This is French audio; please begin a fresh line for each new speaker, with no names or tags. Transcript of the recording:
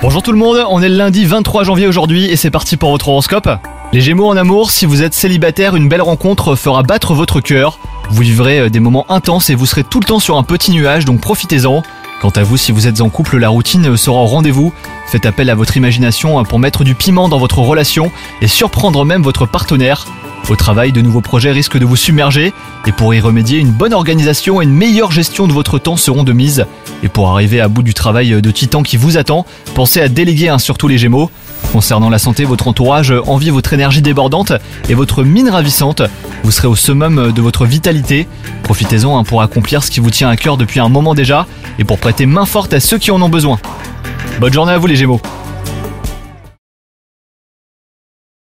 Bonjour tout le monde, on est le lundi 23 janvier aujourd'hui et c'est parti pour votre horoscope. Les Gémeaux en amour, si vous êtes célibataire, une belle rencontre fera battre votre cœur. Vous vivrez euh, des moments intenses et vous serez tout le temps sur un petit nuage, donc profitez-en. Quant à vous, si vous êtes en couple, la routine sera au rendez-vous. Faites appel à votre imagination pour mettre du piment dans votre relation et surprendre même votre partenaire. Au travail, de nouveaux projets risquent de vous submerger et pour y remédier, une bonne organisation et une meilleure gestion de votre temps seront de mise. Et pour arriver à bout du travail de titan qui vous attend, pensez à déléguer un surtout les Gémeaux. Concernant la santé, votre entourage envie votre énergie débordante et votre mine ravissante. Vous serez au summum de votre vitalité. Profitez-en hein, pour accomplir ce qui vous tient à cœur depuis un moment déjà et pour prêter main forte à ceux qui en ont besoin. Bonne journée à vous les Gémeaux